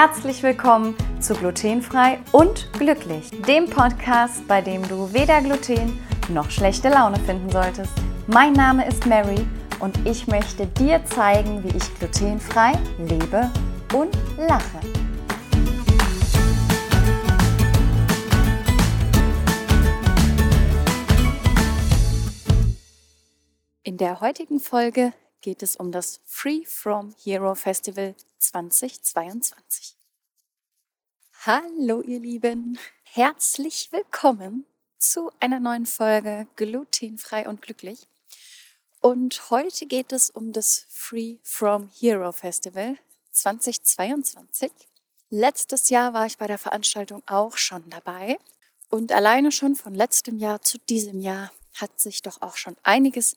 Herzlich willkommen zu Glutenfrei und Glücklich, dem Podcast, bei dem du weder Gluten noch schlechte Laune finden solltest. Mein Name ist Mary und ich möchte dir zeigen, wie ich glutenfrei lebe und lache. In der heutigen Folge geht es um das Free From Hero Festival 2022. Hallo ihr Lieben, herzlich willkommen zu einer neuen Folge Glutenfrei und glücklich. Und heute geht es um das Free From Hero Festival 2022. Letztes Jahr war ich bei der Veranstaltung auch schon dabei und alleine schon von letztem Jahr zu diesem Jahr hat sich doch auch schon einiges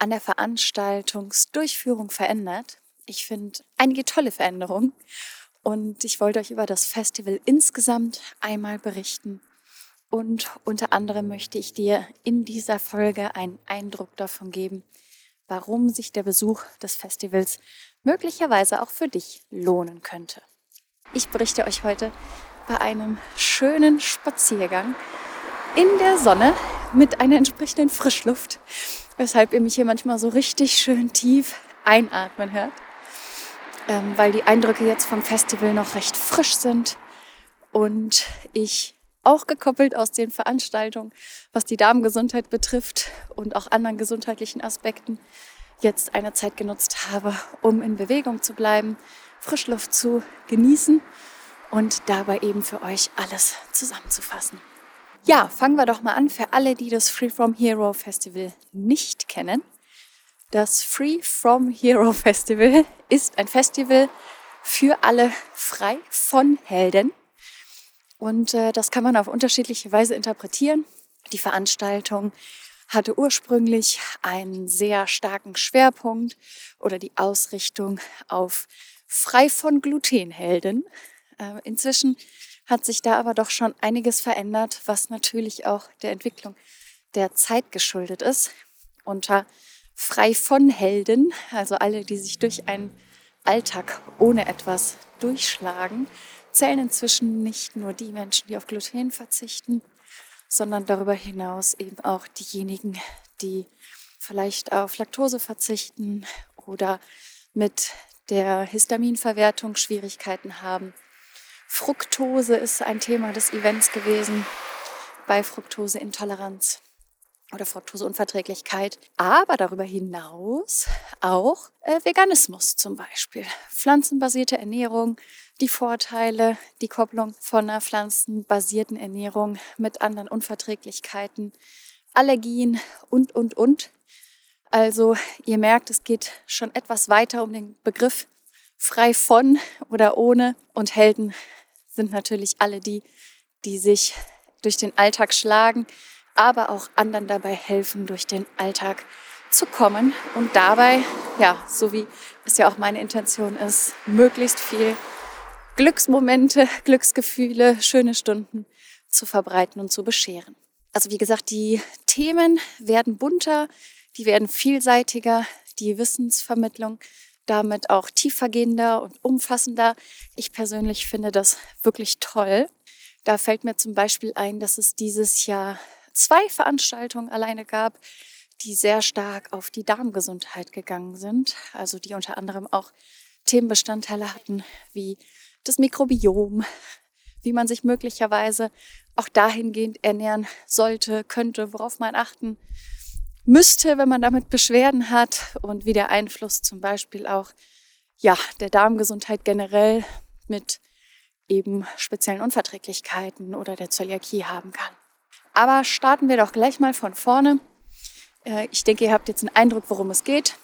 an der Veranstaltungsdurchführung verändert. Ich finde einige tolle Veränderungen und ich wollte euch über das Festival insgesamt einmal berichten. Und unter anderem möchte ich dir in dieser Folge einen Eindruck davon geben, warum sich der Besuch des Festivals möglicherweise auch für dich lohnen könnte. Ich berichte euch heute bei einem schönen Spaziergang in der Sonne mit einer entsprechenden Frischluft weshalb ihr mich hier manchmal so richtig schön tief einatmen hört, ähm, weil die Eindrücke jetzt vom Festival noch recht frisch sind und ich auch gekoppelt aus den Veranstaltungen, was die Darmgesundheit betrifft und auch anderen gesundheitlichen Aspekten, jetzt eine Zeit genutzt habe, um in Bewegung zu bleiben, Frischluft zu genießen und dabei eben für euch alles zusammenzufassen. Ja, fangen wir doch mal an für alle, die das Free From Hero Festival nicht kennen. Das Free From Hero Festival ist ein Festival für alle frei von Helden. Und äh, das kann man auf unterschiedliche Weise interpretieren. Die Veranstaltung hatte ursprünglich einen sehr starken Schwerpunkt oder die Ausrichtung auf frei von Glutenhelden. Äh, inzwischen hat sich da aber doch schon einiges verändert, was natürlich auch der Entwicklung der Zeit geschuldet ist. Unter frei von Helden, also alle, die sich durch einen Alltag ohne etwas durchschlagen, zählen inzwischen nicht nur die Menschen, die auf Gluten verzichten, sondern darüber hinaus eben auch diejenigen, die vielleicht auf Laktose verzichten oder mit der Histaminverwertung Schwierigkeiten haben Fructose ist ein Thema des Events gewesen bei Fructoseintoleranz oder Fructoseunverträglichkeit, aber darüber hinaus auch äh, Veganismus zum Beispiel, pflanzenbasierte Ernährung, die Vorteile, die Kopplung von einer pflanzenbasierten Ernährung mit anderen Unverträglichkeiten, Allergien und, und, und. Also ihr merkt, es geht schon etwas weiter um den Begriff frei von oder ohne und Helden sind natürlich alle die, die sich durch den Alltag schlagen, aber auch anderen dabei helfen, durch den Alltag zu kommen und dabei, ja, so wie es ja auch meine Intention ist, möglichst viel Glücksmomente, Glücksgefühle, schöne Stunden zu verbreiten und zu bescheren. Also wie gesagt, die Themen werden bunter, die werden vielseitiger, die Wissensvermittlung damit auch tiefergehender und umfassender. Ich persönlich finde das wirklich toll. Da fällt mir zum Beispiel ein, dass es dieses Jahr zwei Veranstaltungen alleine gab, die sehr stark auf die Darmgesundheit gegangen sind. Also die unter anderem auch Themenbestandteile hatten wie das Mikrobiom, wie man sich möglicherweise auch dahingehend ernähren sollte, könnte, worauf man achten müsste, wenn man damit Beschwerden hat und wie der Einfluss zum Beispiel auch ja, der Darmgesundheit generell mit eben speziellen Unverträglichkeiten oder der Zöliakie haben kann. Aber starten wir doch gleich mal von vorne. Äh, ich denke, ihr habt jetzt einen Eindruck, worum es geht.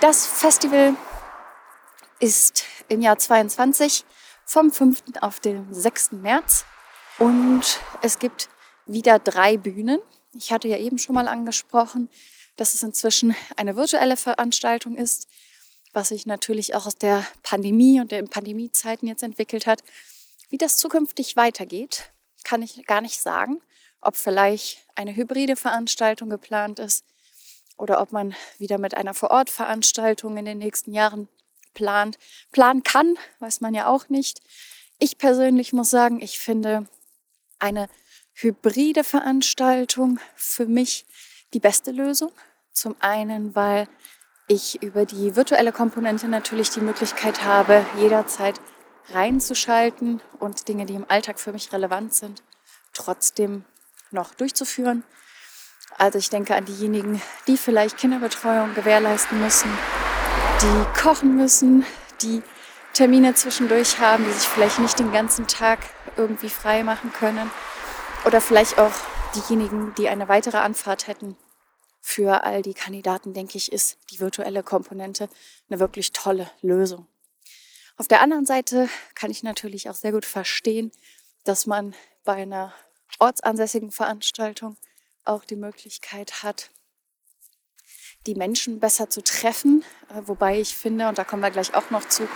Das Festival ist im Jahr 22 vom 5. auf den 6. März und es gibt wieder drei Bühnen. Ich hatte ja eben schon mal angesprochen, dass es inzwischen eine virtuelle Veranstaltung ist, was sich natürlich auch aus der Pandemie und den Pandemiezeiten jetzt entwickelt hat. Wie das zukünftig weitergeht, kann ich gar nicht sagen. Ob vielleicht eine hybride Veranstaltung geplant ist oder ob man wieder mit einer Vorortveranstaltung in den nächsten Jahren plant. Planen kann, weiß man ja auch nicht. Ich persönlich muss sagen, ich finde eine hybride Veranstaltung für mich die beste Lösung. Zum einen, weil ich über die virtuelle Komponente natürlich die Möglichkeit habe, jederzeit reinzuschalten und Dinge, die im Alltag für mich relevant sind, trotzdem noch durchzuführen. Also ich denke an diejenigen, die vielleicht Kinderbetreuung gewährleisten müssen, die kochen müssen, die Termine zwischendurch haben, die sich vielleicht nicht den ganzen Tag irgendwie frei machen können. Oder vielleicht auch diejenigen, die eine weitere Anfahrt hätten. Für all die Kandidaten, denke ich, ist die virtuelle Komponente eine wirklich tolle Lösung. Auf der anderen Seite kann ich natürlich auch sehr gut verstehen, dass man bei einer ortsansässigen Veranstaltung auch die Möglichkeit hat, die Menschen besser zu treffen. Äh, wobei ich finde, und da kommen wir gleich auch noch zu,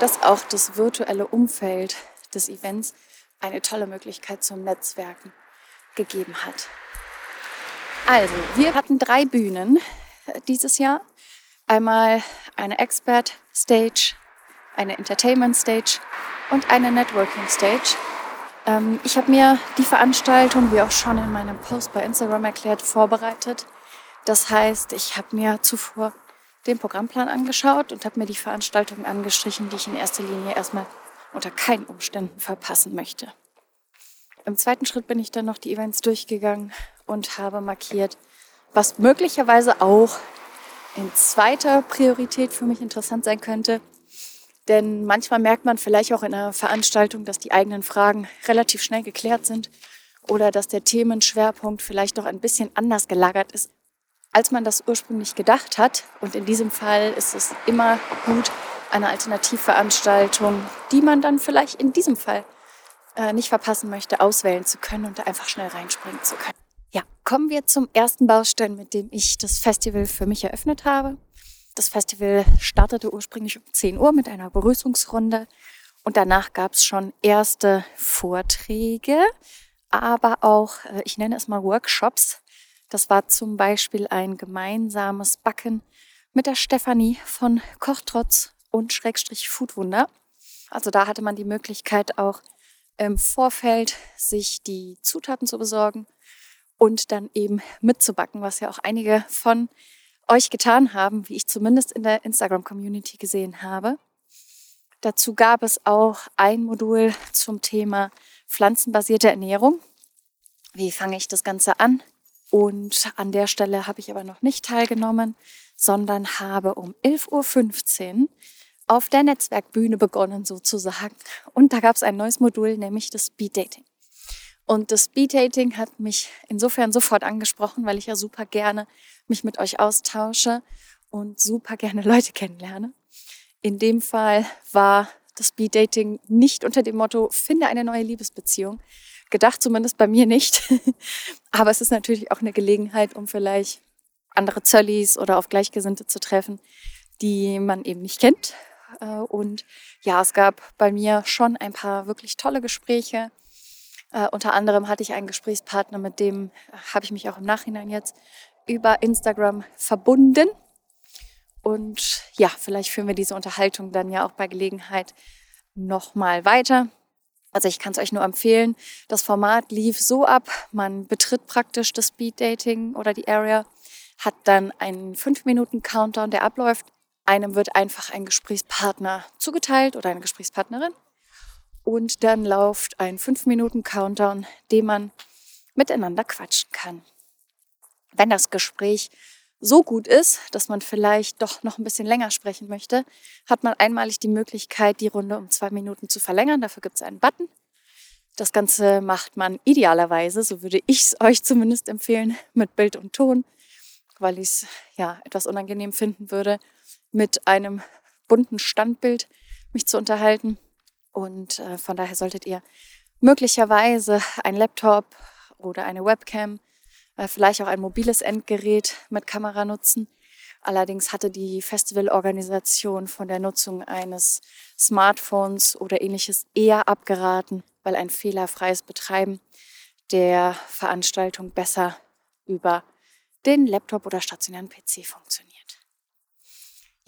dass auch das virtuelle Umfeld des Events eine tolle Möglichkeit zum Netzwerken gegeben hat. Also, wir hatten drei Bühnen äh, dieses Jahr. Einmal eine Expert Stage, eine Entertainment Stage und eine Networking Stage. Ähm, ich habe mir die Veranstaltung, wie auch schon in meinem Post bei Instagram erklärt, vorbereitet. Das heißt, ich habe mir zuvor den Programmplan angeschaut und habe mir die Veranstaltungen angestrichen, die ich in erster Linie erstmal unter keinen Umständen verpassen möchte. Im zweiten Schritt bin ich dann noch die Events durchgegangen und habe markiert, was möglicherweise auch in zweiter Priorität für mich interessant sein könnte, denn manchmal merkt man vielleicht auch in einer Veranstaltung, dass die eigenen Fragen relativ schnell geklärt sind oder dass der Themenschwerpunkt vielleicht doch ein bisschen anders gelagert ist, als man das ursprünglich gedacht hat. Und in diesem Fall ist es immer gut, eine Alternativveranstaltung, die man dann vielleicht in diesem Fall äh, nicht verpassen möchte, auswählen zu können und da einfach schnell reinspringen zu können. Ja, kommen wir zum ersten Baustein, mit dem ich das Festival für mich eröffnet habe. Das Festival startete ursprünglich um 10 Uhr mit einer Begrüßungsrunde und danach gab es schon erste Vorträge, aber auch, äh, ich nenne es mal Workshops. Das war zum Beispiel ein gemeinsames Backen mit der Stefanie von Kochtrotz und Schrägstrich Foodwunder. Also da hatte man die Möglichkeit auch im Vorfeld sich die Zutaten zu besorgen und dann eben mitzubacken, was ja auch einige von euch getan haben, wie ich zumindest in der Instagram-Community gesehen habe. Dazu gab es auch ein Modul zum Thema pflanzenbasierte Ernährung. Wie fange ich das Ganze an? Und an der Stelle habe ich aber noch nicht teilgenommen, sondern habe um 11.15 Uhr auf der Netzwerkbühne begonnen sozusagen. Und da gab es ein neues Modul, nämlich das Speed Dating. Und das Speed Dating hat mich insofern sofort angesprochen, weil ich ja super gerne mich mit euch austausche und super gerne Leute kennenlerne. In dem Fall war das Speed Dating nicht unter dem Motto, finde eine neue Liebesbeziehung. Gedacht zumindest bei mir nicht. Aber es ist natürlich auch eine Gelegenheit, um vielleicht andere Zöllis oder auf Gleichgesinnte zu treffen, die man eben nicht kennt. Äh, und ja, es gab bei mir schon ein paar wirklich tolle Gespräche. Uh, unter anderem hatte ich einen Gesprächspartner, mit dem habe ich mich auch im Nachhinein jetzt über Instagram verbunden. Und ja, vielleicht führen wir diese Unterhaltung dann ja auch bei Gelegenheit nochmal weiter. Also ich kann es euch nur empfehlen. Das Format lief so ab, man betritt praktisch das Speed Dating oder die Area, hat dann einen 5 Minuten Countdown, der abläuft. Einem wird einfach ein Gesprächspartner zugeteilt oder eine Gesprächspartnerin. Und dann läuft ein 5 Minuten Countdown, den man miteinander quatschen kann wenn das Gespräch so gut ist, dass man vielleicht doch noch ein bisschen länger sprechen möchte, hat man einmalig die Möglichkeit, die Runde um zwei Minuten zu verlängern. Dafür gibt es einen Button. Das Ganze macht man idealerweise, so würde ich es euch zumindest empfehlen, mit Bild und Ton, weil ich es ja etwas unangenehm finden würde, mit einem bunten Standbild mich zu unterhalten. Und äh, von daher solltet ihr möglicherweise ein Laptop oder eine Webcam äh, vielleicht auch ein mobiles Endgerät mit Kamera nutzen. Allerdings hatte die Festivalorganisation von der Nutzung eines Smartphones oder ähnliches eher abgeraten, weil ein fehlerfreies Betreiben der Veranstaltung besser über den Laptop oder stationären PC funktioniert.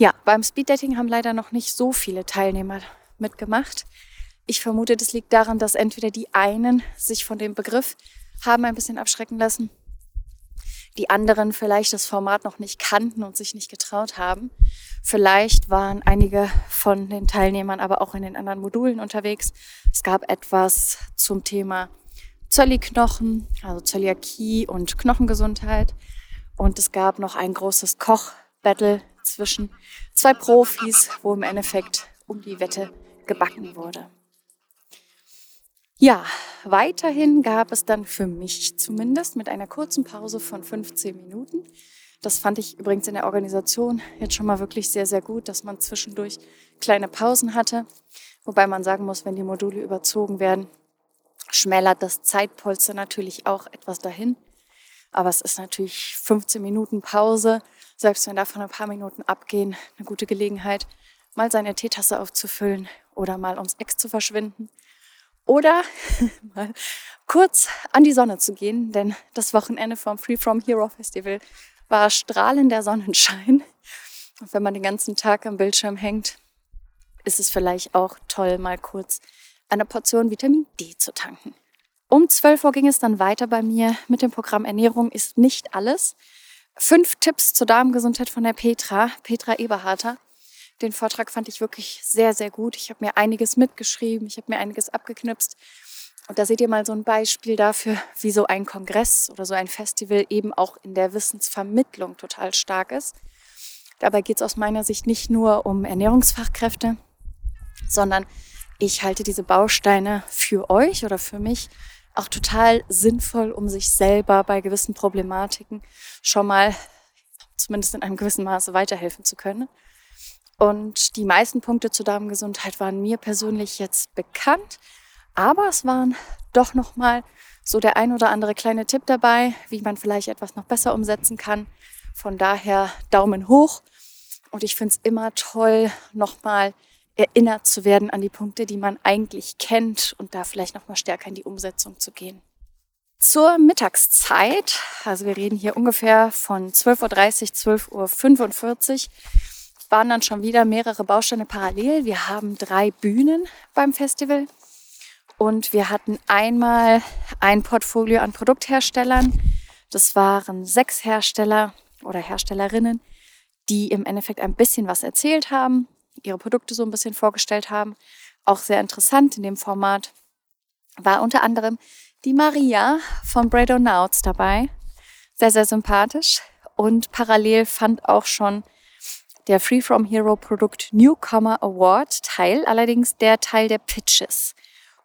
Ja, beim Speeddating haben leider noch nicht so viele Teilnehmer mitgemacht. Ich vermute, das liegt daran, dass entweder die einen sich von dem Begriff haben ein bisschen abschrecken lassen, die anderen vielleicht das Format noch nicht kannten und sich nicht getraut haben. Vielleicht waren einige von den Teilnehmern aber auch in den anderen Modulen unterwegs. Es gab etwas zum Thema Zölliknochen, also Zöliakie und Knochengesundheit. Und es gab noch ein großes Koch-Battle zwischen zwei Profis, wo im Endeffekt um die Wette gebacken wurde. Ja, weiterhin gab es dann für mich zumindest mit einer kurzen Pause von 15 Minuten. Das fand ich übrigens in der Organisation jetzt schon mal wirklich sehr, sehr gut, dass man zwischendurch kleine Pausen hatte. Wobei man sagen muss, wenn die Module überzogen werden, schmälert das Zeitpolster natürlich auch etwas dahin. Aber es ist natürlich 15 Minuten Pause, selbst wenn davon ein paar Minuten abgehen, eine gute Gelegenheit, mal seine Teetasse aufzufüllen oder mal ums Eck zu verschwinden oder mal kurz an die Sonne zu gehen, denn das Wochenende vom Free From Hero Festival war strahlender Sonnenschein. Und wenn man den ganzen Tag am Bildschirm hängt, ist es vielleicht auch toll, mal kurz eine Portion Vitamin D zu tanken. Um 12 Uhr ging es dann weiter bei mir mit dem Programm Ernährung ist nicht alles. Fünf Tipps zur Darmgesundheit von der Petra, Petra Eberharter. Den Vortrag fand ich wirklich sehr, sehr gut. Ich habe mir einiges mitgeschrieben, ich habe mir einiges abgeknipst. Und da seht ihr mal so ein Beispiel dafür, wie so ein Kongress oder so ein Festival eben auch in der Wissensvermittlung total stark ist. Dabei geht es aus meiner Sicht nicht nur um Ernährungsfachkräfte, sondern ich halte diese Bausteine für euch oder für mich auch total sinnvoll, um sich selber bei gewissen Problematiken schon mal zumindest in einem gewissen Maße weiterhelfen zu können. Und die meisten Punkte zur Darmgesundheit waren mir persönlich jetzt bekannt, aber es waren doch noch mal so der ein oder andere kleine Tipp dabei, wie man vielleicht etwas noch besser umsetzen kann. Von daher Daumen hoch. Und ich finde es immer toll, nochmal erinnert zu werden an die Punkte, die man eigentlich kennt und da vielleicht nochmal stärker in die Umsetzung zu gehen. Zur Mittagszeit, also wir reden hier ungefähr von 12.30 Uhr, 12.45 Uhr, waren dann schon wieder mehrere Bausteine parallel. Wir haben drei Bühnen beim Festival und wir hatten einmal ein Portfolio an Produktherstellern. Das waren sechs Hersteller oder Herstellerinnen, die im Endeffekt ein bisschen was erzählt haben, ihre Produkte so ein bisschen vorgestellt haben. Auch sehr interessant in dem Format war unter anderem die Maria von Bread Nauts dabei. Sehr, sehr sympathisch. Und parallel fand auch schon der Free From Hero Produkt Newcomer Award Teil, allerdings der Teil der Pitches.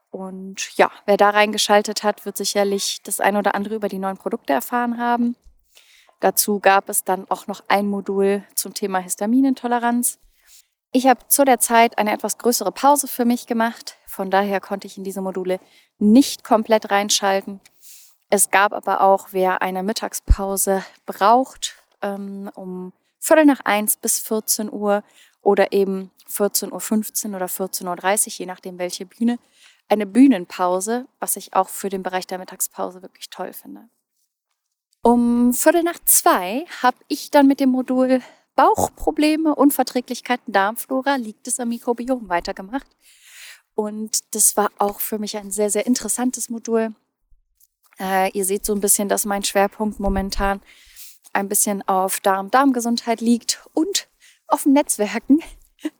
Und ja, wer da reingeschaltet hat, wird sicherlich das ein oder andere über die neuen Produkte erfahren haben. Dazu gab es dann auch noch ein Modul zum Thema Histaminintoleranz. Ich habe zu der Zeit eine etwas größere Pause für mich gemacht. Von daher konnte ich in diese Module nicht komplett reinschalten. Es gab aber auch, wer eine Mittagspause braucht, ähm, um Viertel nach eins bis 14 Uhr oder eben 14.15 Uhr oder 14.30 Uhr, je nachdem welche Bühne, eine Bühnenpause, was ich auch für den Bereich der Mittagspause wirklich toll finde. Um Viertel nach zwei habe ich dann mit dem Modul Bauchprobleme, Unverträglichkeiten, Darmflora, liegt es am Mikrobiom weitergemacht. Und das war auch für mich ein sehr, sehr interessantes Modul. Äh, ihr seht so ein bisschen, dass mein Schwerpunkt momentan ein bisschen auf Darm-Darmgesundheit liegt und auf dem Netzwerken.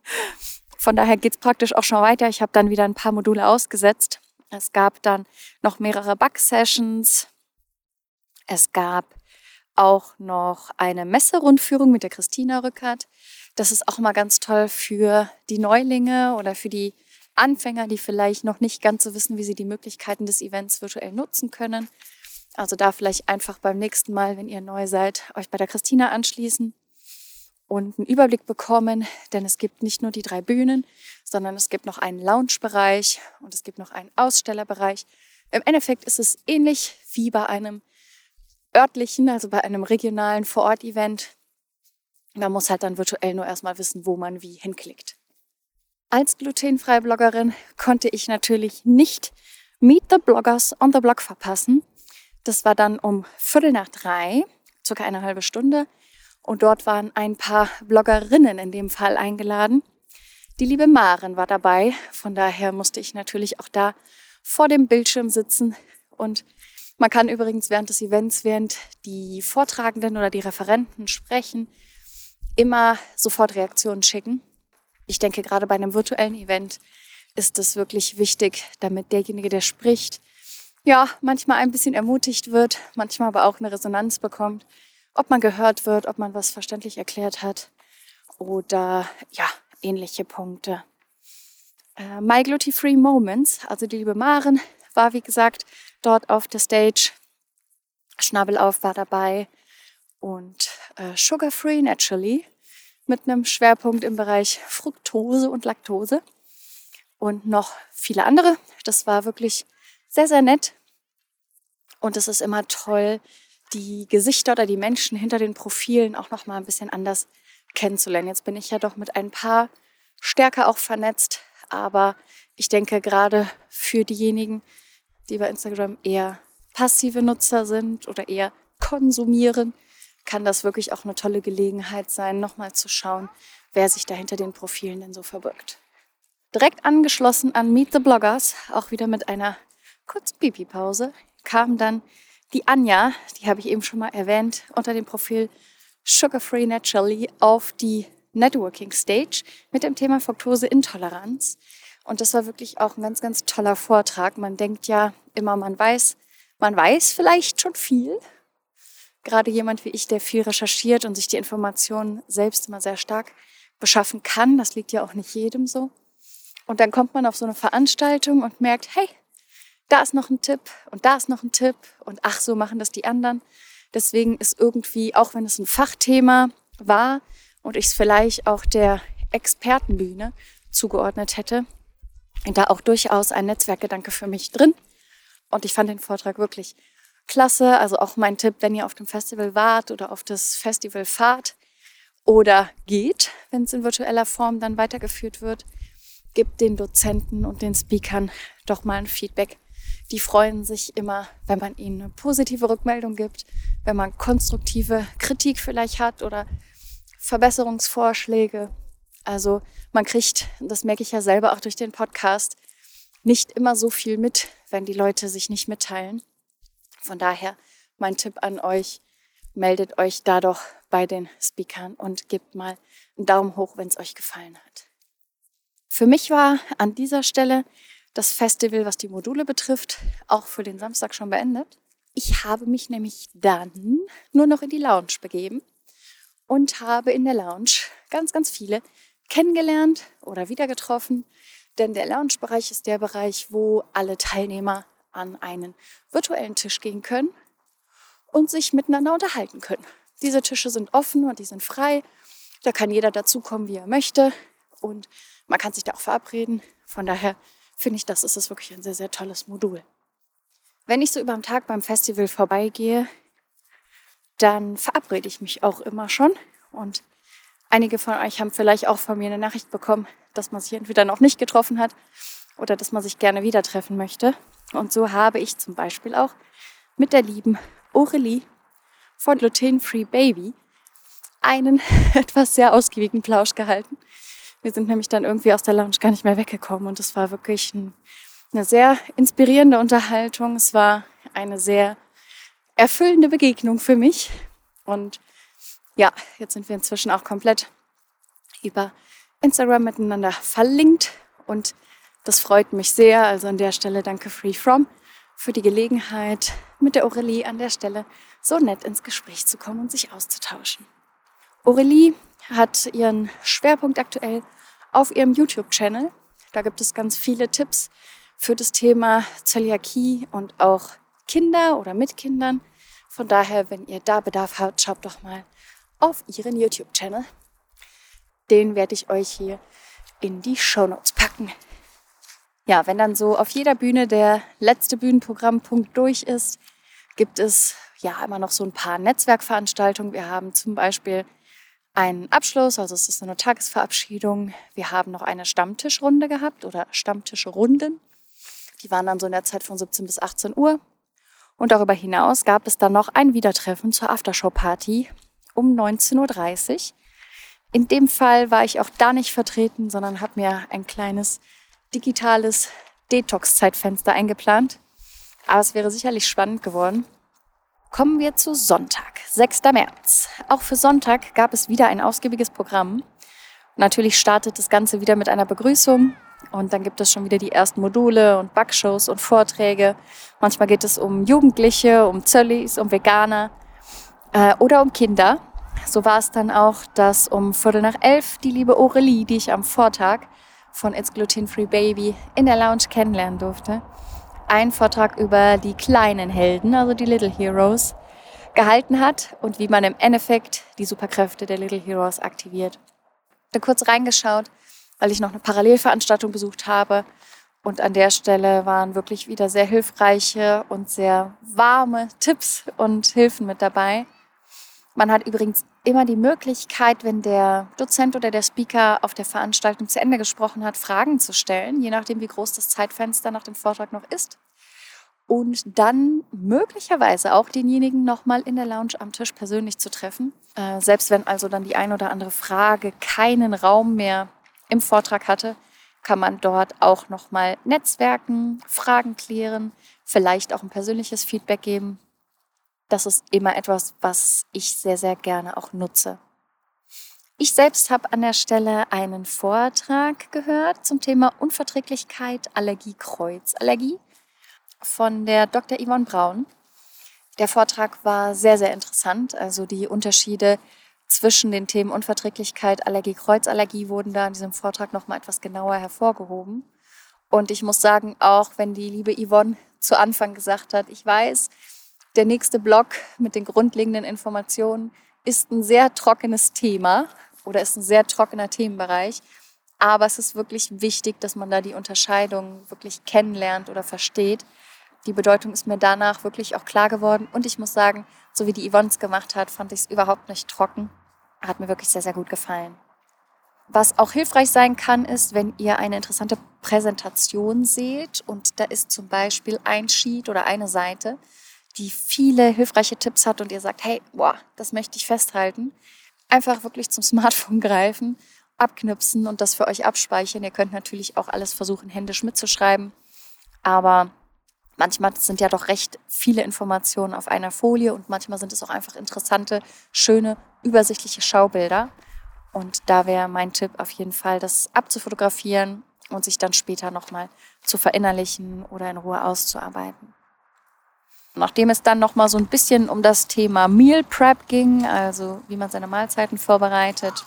Von daher geht es praktisch auch schon weiter. Ich habe dann wieder ein paar Module ausgesetzt. Es gab dann noch mehrere Bug-Sessions. Es gab auch noch eine Messerundführung mit der Christina Rückert. Das ist auch mal ganz toll für die Neulinge oder für die Anfänger, die vielleicht noch nicht ganz so wissen, wie sie die Möglichkeiten des Events virtuell nutzen können. Also da vielleicht einfach beim nächsten Mal, wenn ihr neu seid, euch bei der Christina anschließen und einen Überblick bekommen, denn es gibt nicht nur die drei Bühnen, sondern es gibt noch einen Lounge-Bereich und es gibt noch einen Ausstellerbereich. Im Endeffekt ist es ähnlich wie bei einem örtlichen, also bei einem regionalen Vorort-Event. Man muss halt dann virtuell nur erstmal wissen, wo man wie hinklickt. Als glutenfreie Bloggerin konnte ich natürlich nicht Meet the Bloggers on the Blog verpassen. Das war dann um Viertel nach drei, circa eine halbe Stunde. Und dort waren ein paar Bloggerinnen in dem Fall eingeladen. Die liebe Maren war dabei. Von daher musste ich natürlich auch da vor dem Bildschirm sitzen. Und man kann übrigens während des Events, während die Vortragenden oder die Referenten sprechen, immer sofort Reaktionen schicken. Ich denke, gerade bei einem virtuellen Event ist es wirklich wichtig, damit derjenige, der spricht, ja, manchmal ein bisschen ermutigt wird, manchmal aber auch eine Resonanz bekommt, ob man gehört wird, ob man was verständlich erklärt hat oder ja, ähnliche Punkte. Äh, My Gluty Free Moments, also die liebe Maren, war wie gesagt dort auf der Stage. Schnabellauf war dabei und äh, Sugar Free Naturally mit einem Schwerpunkt im Bereich Fructose und Laktose und noch viele andere. Das war wirklich sehr, sehr nett. Und es ist immer toll, die Gesichter oder die Menschen hinter den Profilen auch noch mal ein bisschen anders kennenzulernen. Jetzt bin ich ja doch mit ein paar stärker auch vernetzt, aber ich denke gerade für diejenigen, die bei Instagram eher passive Nutzer sind oder eher konsumieren, kann das wirklich auch eine tolle Gelegenheit sein, nochmal zu schauen, wer sich da hinter den Profilen denn so verbirgt. Direkt angeschlossen an Meet the Bloggers, auch wieder mit einer kurzen Pipi-Pause, kam dann die Anja, die habe ich eben schon mal erwähnt, unter dem Profil Sugar Free Naturally auf die Networking Stage mit dem Thema Fructoseintoleranz. Und das war wirklich auch ein ganz, ganz toller Vortrag. Man denkt ja immer, man weiß, man weiß vielleicht schon viel. Gerade jemand wie ich, der viel recherchiert und sich die Informationen selbst immer sehr stark beschaffen kann. Das liegt ja auch nicht jedem so. Und dann kommt man auf so eine Veranstaltung und merkt, hey, da ist noch ein Tipp und da ist noch ein Tipp und ach, so machen das die anderen. Deswegen ist irgendwie, auch wenn es ein Fachthema war und ich es vielleicht auch der Expertenbühne zugeordnet hätte, da auch durchaus ein Netzwerkgedanke für mich drin. Und ich fand den Vortrag wirklich klasse. Also auch mein Tipp, wenn ihr auf dem Festival wart oder auf das Festival fahrt oder geht, wenn es in virtueller Form dann weitergeführt wird, gibt den Dozenten und den Speakern doch mal ein Feedback die freuen sich immer, wenn man ihnen eine positive Rückmeldung gibt, wenn man konstruktive Kritik vielleicht hat oder Verbesserungsvorschläge. Also man kriegt, das merke ich ja selber auch durch den Podcast, nicht immer so viel mit, wenn die Leute sich nicht mitteilen. Von daher mein Tipp an euch, meldet euch da doch bei den Speakern und gebt mal einen Daumen hoch, wenn es euch gefallen hat. Für mich war an dieser Stelle das Festival, was die Module betrifft, auch für den Samstag schon beendet. Ich habe mich nämlich dann nur noch in die Lounge begeben und habe in der Lounge ganz, ganz viele kennengelernt oder wieder getroffen. Denn der Lounge-Bereich ist der Bereich, wo alle Teilnehmer an einen virtuellen Tisch gehen können und sich miteinander unterhalten können. Diese Tische sind offen und die sind frei. Da kann jeder dazukommen, wie er möchte. Und man kann sich da auch verabreden. Von daher finde ich, das ist es wirklich ein sehr, sehr tolles Modul. Wenn ich so über den Tag beim Festival vorbeigehe, dann verabrede ich mich auch immer schon. Und einige von euch haben vielleicht auch von mir eine Nachricht bekommen, dass man sich entweder noch nicht getroffen hat oder dass man sich gerne wieder treffen möchte. Und so habe ich zum Beispiel auch mit der lieben Aurelie von Gluten Free Baby einen etwas sehr ausgiebigen Plausch gehalten. Wir sind nämlich dann irgendwie aus der Lounge gar nicht mehr weggekommen und es war wirklich ein, eine sehr inspirierende Unterhaltung. Es war eine sehr erfüllende Begegnung für mich. Und ja, jetzt sind wir inzwischen auch komplett über Instagram miteinander verlinkt und das freut mich sehr. Also an der Stelle danke Free From für die Gelegenheit, mit der Aurelie an der Stelle so nett ins Gespräch zu kommen und sich auszutauschen. Aurelie hat ihren Schwerpunkt aktuell auf ihrem YouTube-Channel. Da gibt es ganz viele Tipps für das Thema Zöliakie und auch Kinder oder mit Kindern. Von daher, wenn ihr da Bedarf habt, schaut doch mal auf ihren YouTube-Channel. Den werde ich euch hier in die Show Notes packen. Ja, wenn dann so auf jeder Bühne der letzte Bühnenprogrammpunkt durch ist, gibt es ja immer noch so ein paar Netzwerkveranstaltungen. Wir haben zum Beispiel einen Abschluss, also es ist eine Tagesverabschiedung. Wir haben noch eine Stammtischrunde gehabt oder Stammtischrunden. Die waren dann so in der Zeit von 17 bis 18 Uhr. Und darüber hinaus gab es dann noch ein Wiedertreffen zur Aftershow-Party. um 19.30 Uhr. In dem Fall war ich auch da nicht vertreten, sondern habe mir ein kleines digitales Detox-Zeitfenster eingeplant. Aber es wäre sicherlich spannend geworden. Kommen wir zu Sonntag, 6. März. Auch für Sonntag gab es wieder ein ausgiebiges Programm. Natürlich startet das Ganze wieder mit einer Begrüßung und dann gibt es schon wieder die ersten Module und Backshows und Vorträge. Manchmal geht es um Jugendliche, um Zöllis, um Veganer äh, oder um Kinder. So war es dann auch, dass um Viertel nach elf die liebe Aurelie, die ich am Vortag von It's Gluten Free Baby in der Lounge kennenlernen durfte, einen Vortrag über die kleinen Helden, also die Little Heroes, gehalten hat und wie man im Endeffekt die Superkräfte der Little Heroes aktiviert. Ich habe kurz reingeschaut, weil ich noch eine Parallelveranstaltung besucht habe. Und an der Stelle waren wirklich wieder sehr hilfreiche und sehr warme Tipps und Hilfen mit dabei. Man hat übrigens immer die Möglichkeit, wenn der Dozent oder der Speaker auf der Veranstaltung zu Ende gesprochen hat, Fragen zu stellen, je nachdem, wie groß das Zeitfenster nach dem Vortrag noch ist. Und dann möglicherweise auch denjenigen nochmal in der Lounge am Tisch persönlich zu treffen. Äh, selbst wenn also dann die ein oder andere Frage keinen Raum mehr im Vortrag hatte, kann man dort auch nochmal netzwerken, Fragen klären, vielleicht auch ein persönliches Feedback geben das ist immer etwas, was ich sehr, sehr gerne auch nutze. Ich selbst habe an der Stelle einen Vortrag gehört zum Thema Unverträglichkeit, Allergie, Kreuzallergie von der Dr. Yvonne Braun. Der Vortrag war sehr, sehr interessant. Also die Unterschiede zwischen den Themen Unverträglichkeit, Allergie, Kreuzallergie wurden da in diesem Vortrag nochmal etwas genauer hervorgehoben. Und ich muss sagen, auch wenn die liebe Yvonne zu Anfang gesagt hat, ich weiß, der nächste Block mit den grundlegenden Informationen ist ein sehr trockenes Thema oder ist ein sehr trockener Themenbereich. Aber es ist wirklich wichtig, dass man da die Unterscheidung wirklich kennenlernt oder versteht. Die Bedeutung ist mir danach wirklich auch klar geworden. Und ich muss sagen, so wie die Yvonne es gemacht hat, fand ich es überhaupt nicht trocken. Hat mir wirklich sehr, sehr gut gefallen. Was auch hilfreich sein kann, ist, wenn ihr eine interessante Präsentation seht und da ist zum Beispiel ein Sheet oder eine Seite, die viele hilfreiche Tipps hat und ihr sagt, hey, boah, das möchte ich festhalten, einfach wirklich zum Smartphone greifen, abknipsen und das für euch abspeichern. Ihr könnt natürlich auch alles versuchen, händisch mitzuschreiben, aber manchmal sind ja doch recht viele Informationen auf einer Folie und manchmal sind es auch einfach interessante, schöne, übersichtliche Schaubilder. Und da wäre mein Tipp auf jeden Fall, das abzufotografieren und sich dann später nochmal zu verinnerlichen oder in Ruhe auszuarbeiten. Nachdem es dann noch mal so ein bisschen um das Thema Meal Prep ging, also wie man seine Mahlzeiten vorbereitet,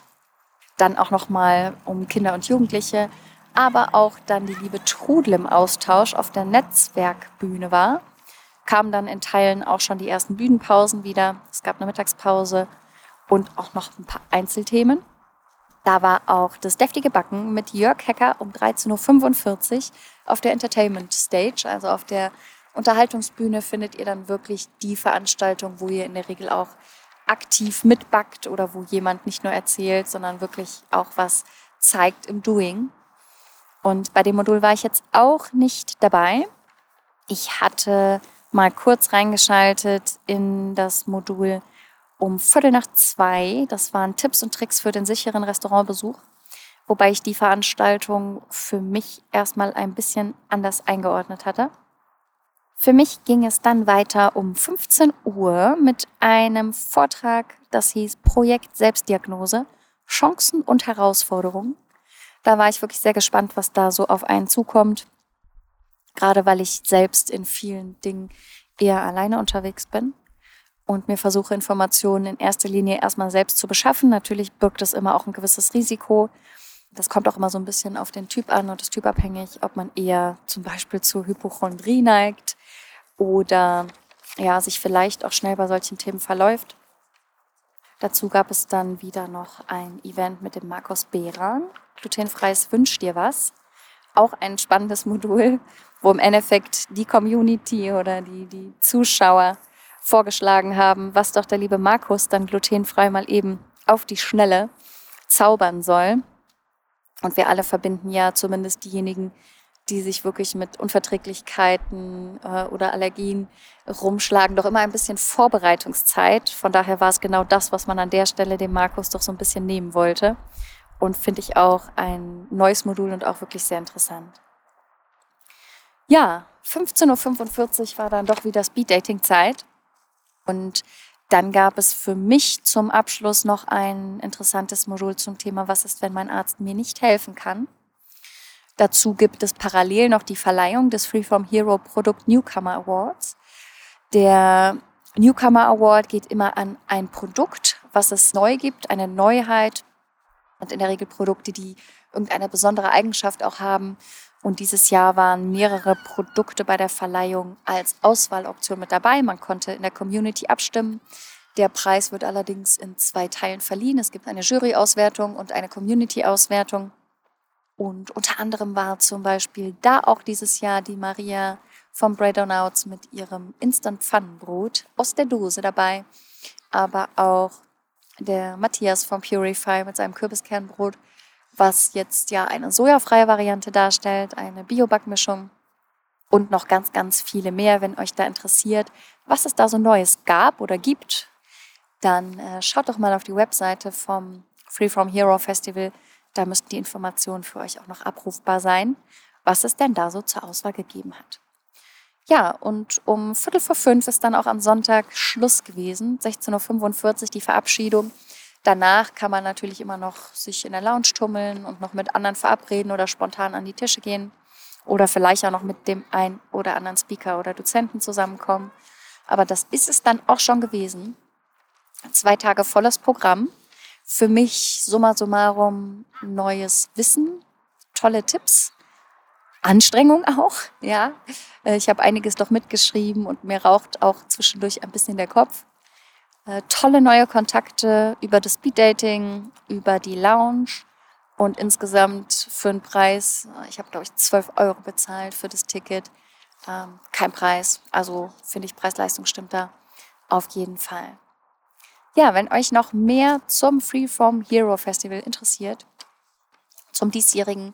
dann auch noch mal um Kinder und Jugendliche, aber auch dann die liebe Trudel im Austausch auf der Netzwerkbühne war, kamen dann in Teilen auch schon die ersten Bühnenpausen wieder. Es gab eine Mittagspause und auch noch ein paar Einzelthemen. Da war auch das deftige Backen mit Jörg Hecker um 13.45 Uhr auf der Entertainment Stage, also auf der Unterhaltungsbühne findet ihr dann wirklich die Veranstaltung, wo ihr in der Regel auch aktiv mitbackt oder wo jemand nicht nur erzählt, sondern wirklich auch was zeigt im Doing. Und bei dem Modul war ich jetzt auch nicht dabei. Ich hatte mal kurz reingeschaltet in das Modul um Viertel nach zwei. Das waren Tipps und Tricks für den sicheren Restaurantbesuch. Wobei ich die Veranstaltung für mich erstmal ein bisschen anders eingeordnet hatte. Für mich ging es dann weiter um 15 Uhr mit einem Vortrag, das hieß Projekt Selbstdiagnose, Chancen und Herausforderungen. Da war ich wirklich sehr gespannt, was da so auf einen zukommt. Gerade weil ich selbst in vielen Dingen eher alleine unterwegs bin und mir versuche, Informationen in erster Linie erstmal selbst zu beschaffen. Natürlich birgt es immer auch ein gewisses Risiko. Das kommt auch immer so ein bisschen auf den Typ an und ist typabhängig, ob man eher zum Beispiel zur Hypochondrie neigt oder ja, sich vielleicht auch schnell bei solchen Themen verläuft. Dazu gab es dann wieder noch ein Event mit dem Markus Behran. Glutenfreies Wünsch dir was. Auch ein spannendes Modul, wo im Endeffekt die Community oder die, die Zuschauer vorgeschlagen haben, was doch der liebe Markus dann glutenfrei mal eben auf die Schnelle zaubern soll. Und wir alle verbinden ja zumindest diejenigen, die sich wirklich mit Unverträglichkeiten äh, oder Allergien rumschlagen, doch immer ein bisschen Vorbereitungszeit. Von daher war es genau das, was man an der Stelle dem Markus doch so ein bisschen nehmen wollte. Und finde ich auch ein neues Modul und auch wirklich sehr interessant. Ja, 15.45 Uhr war dann doch wieder Speed-Dating-Zeit. Und dann gab es für mich zum Abschluss noch ein interessantes Modul zum Thema, was ist, wenn mein Arzt mir nicht helfen kann. Dazu gibt es parallel noch die Verleihung des Freeform Hero Product Newcomer Awards. Der Newcomer Award geht immer an ein Produkt, was es neu gibt, eine Neuheit und in der Regel Produkte, die irgendeine besondere Eigenschaft auch haben. Und dieses Jahr waren mehrere Produkte bei der Verleihung als Auswahloption mit dabei. Man konnte in der Community abstimmen. Der Preis wird allerdings in zwei Teilen verliehen. Es gibt eine Jury-Auswertung und eine Community-Auswertung. Und unter anderem war zum Beispiel da auch dieses Jahr die Maria vom Breadonauts mit ihrem Instant Pfannenbrot aus der Dose dabei, aber auch der Matthias vom Purify mit seinem Kürbiskernbrot, was jetzt ja eine sojafreie Variante darstellt, eine Biobackmischung. Und noch ganz, ganz viele mehr. Wenn euch da interessiert, was es da so Neues gab oder gibt, dann äh, schaut doch mal auf die Webseite vom Free From Hero Festival da müssten die Informationen für euch auch noch abrufbar sein, was es denn da so zur Auswahl gegeben hat. Ja, und um Viertel vor fünf ist dann auch am Sonntag Schluss gewesen, 16.45 Uhr die Verabschiedung. Danach kann man natürlich immer noch sich in der Lounge tummeln und noch mit anderen verabreden oder spontan an die Tische gehen oder vielleicht auch noch mit dem ein oder anderen Speaker oder Dozenten zusammenkommen. Aber das ist es dann auch schon gewesen. Zwei Tage volles Programm für mich summa summarum neues Wissen, tolle Tipps, Anstrengung auch, ja. Äh, ich habe einiges doch mitgeschrieben und mir raucht auch zwischendurch ein bisschen der Kopf. Äh, tolle neue Kontakte über das Speeddating, über die Lounge und insgesamt für einen Preis, ich habe glaube ich 12 Euro bezahlt für das Ticket. Ähm, kein Preis, also finde ich Preis-Leistung stimmt da auf jeden Fall. Ja, wenn euch noch mehr zum Freeform Hero Festival interessiert, zum diesjährigen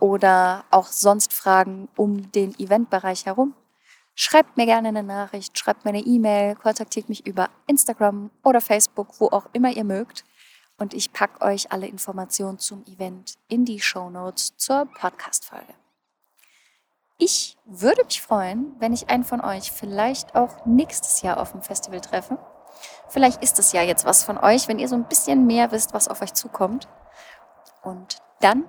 oder auch sonst Fragen um den Eventbereich herum, schreibt mir gerne eine Nachricht, schreibt mir eine E-Mail, kontaktiert mich über Instagram oder Facebook, wo auch immer ihr mögt. Und ich packe euch alle Informationen zum Event in die Show Notes zur Podcast-Folge. Ich würde mich freuen, wenn ich einen von euch vielleicht auch nächstes Jahr auf dem Festival treffe. Vielleicht ist es ja jetzt was von euch, wenn ihr so ein bisschen mehr wisst, was auf euch zukommt. Und dann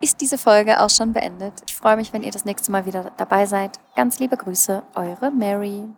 ist diese Folge auch schon beendet. Ich freue mich, wenn ihr das nächste Mal wieder dabei seid. Ganz liebe Grüße, eure Mary.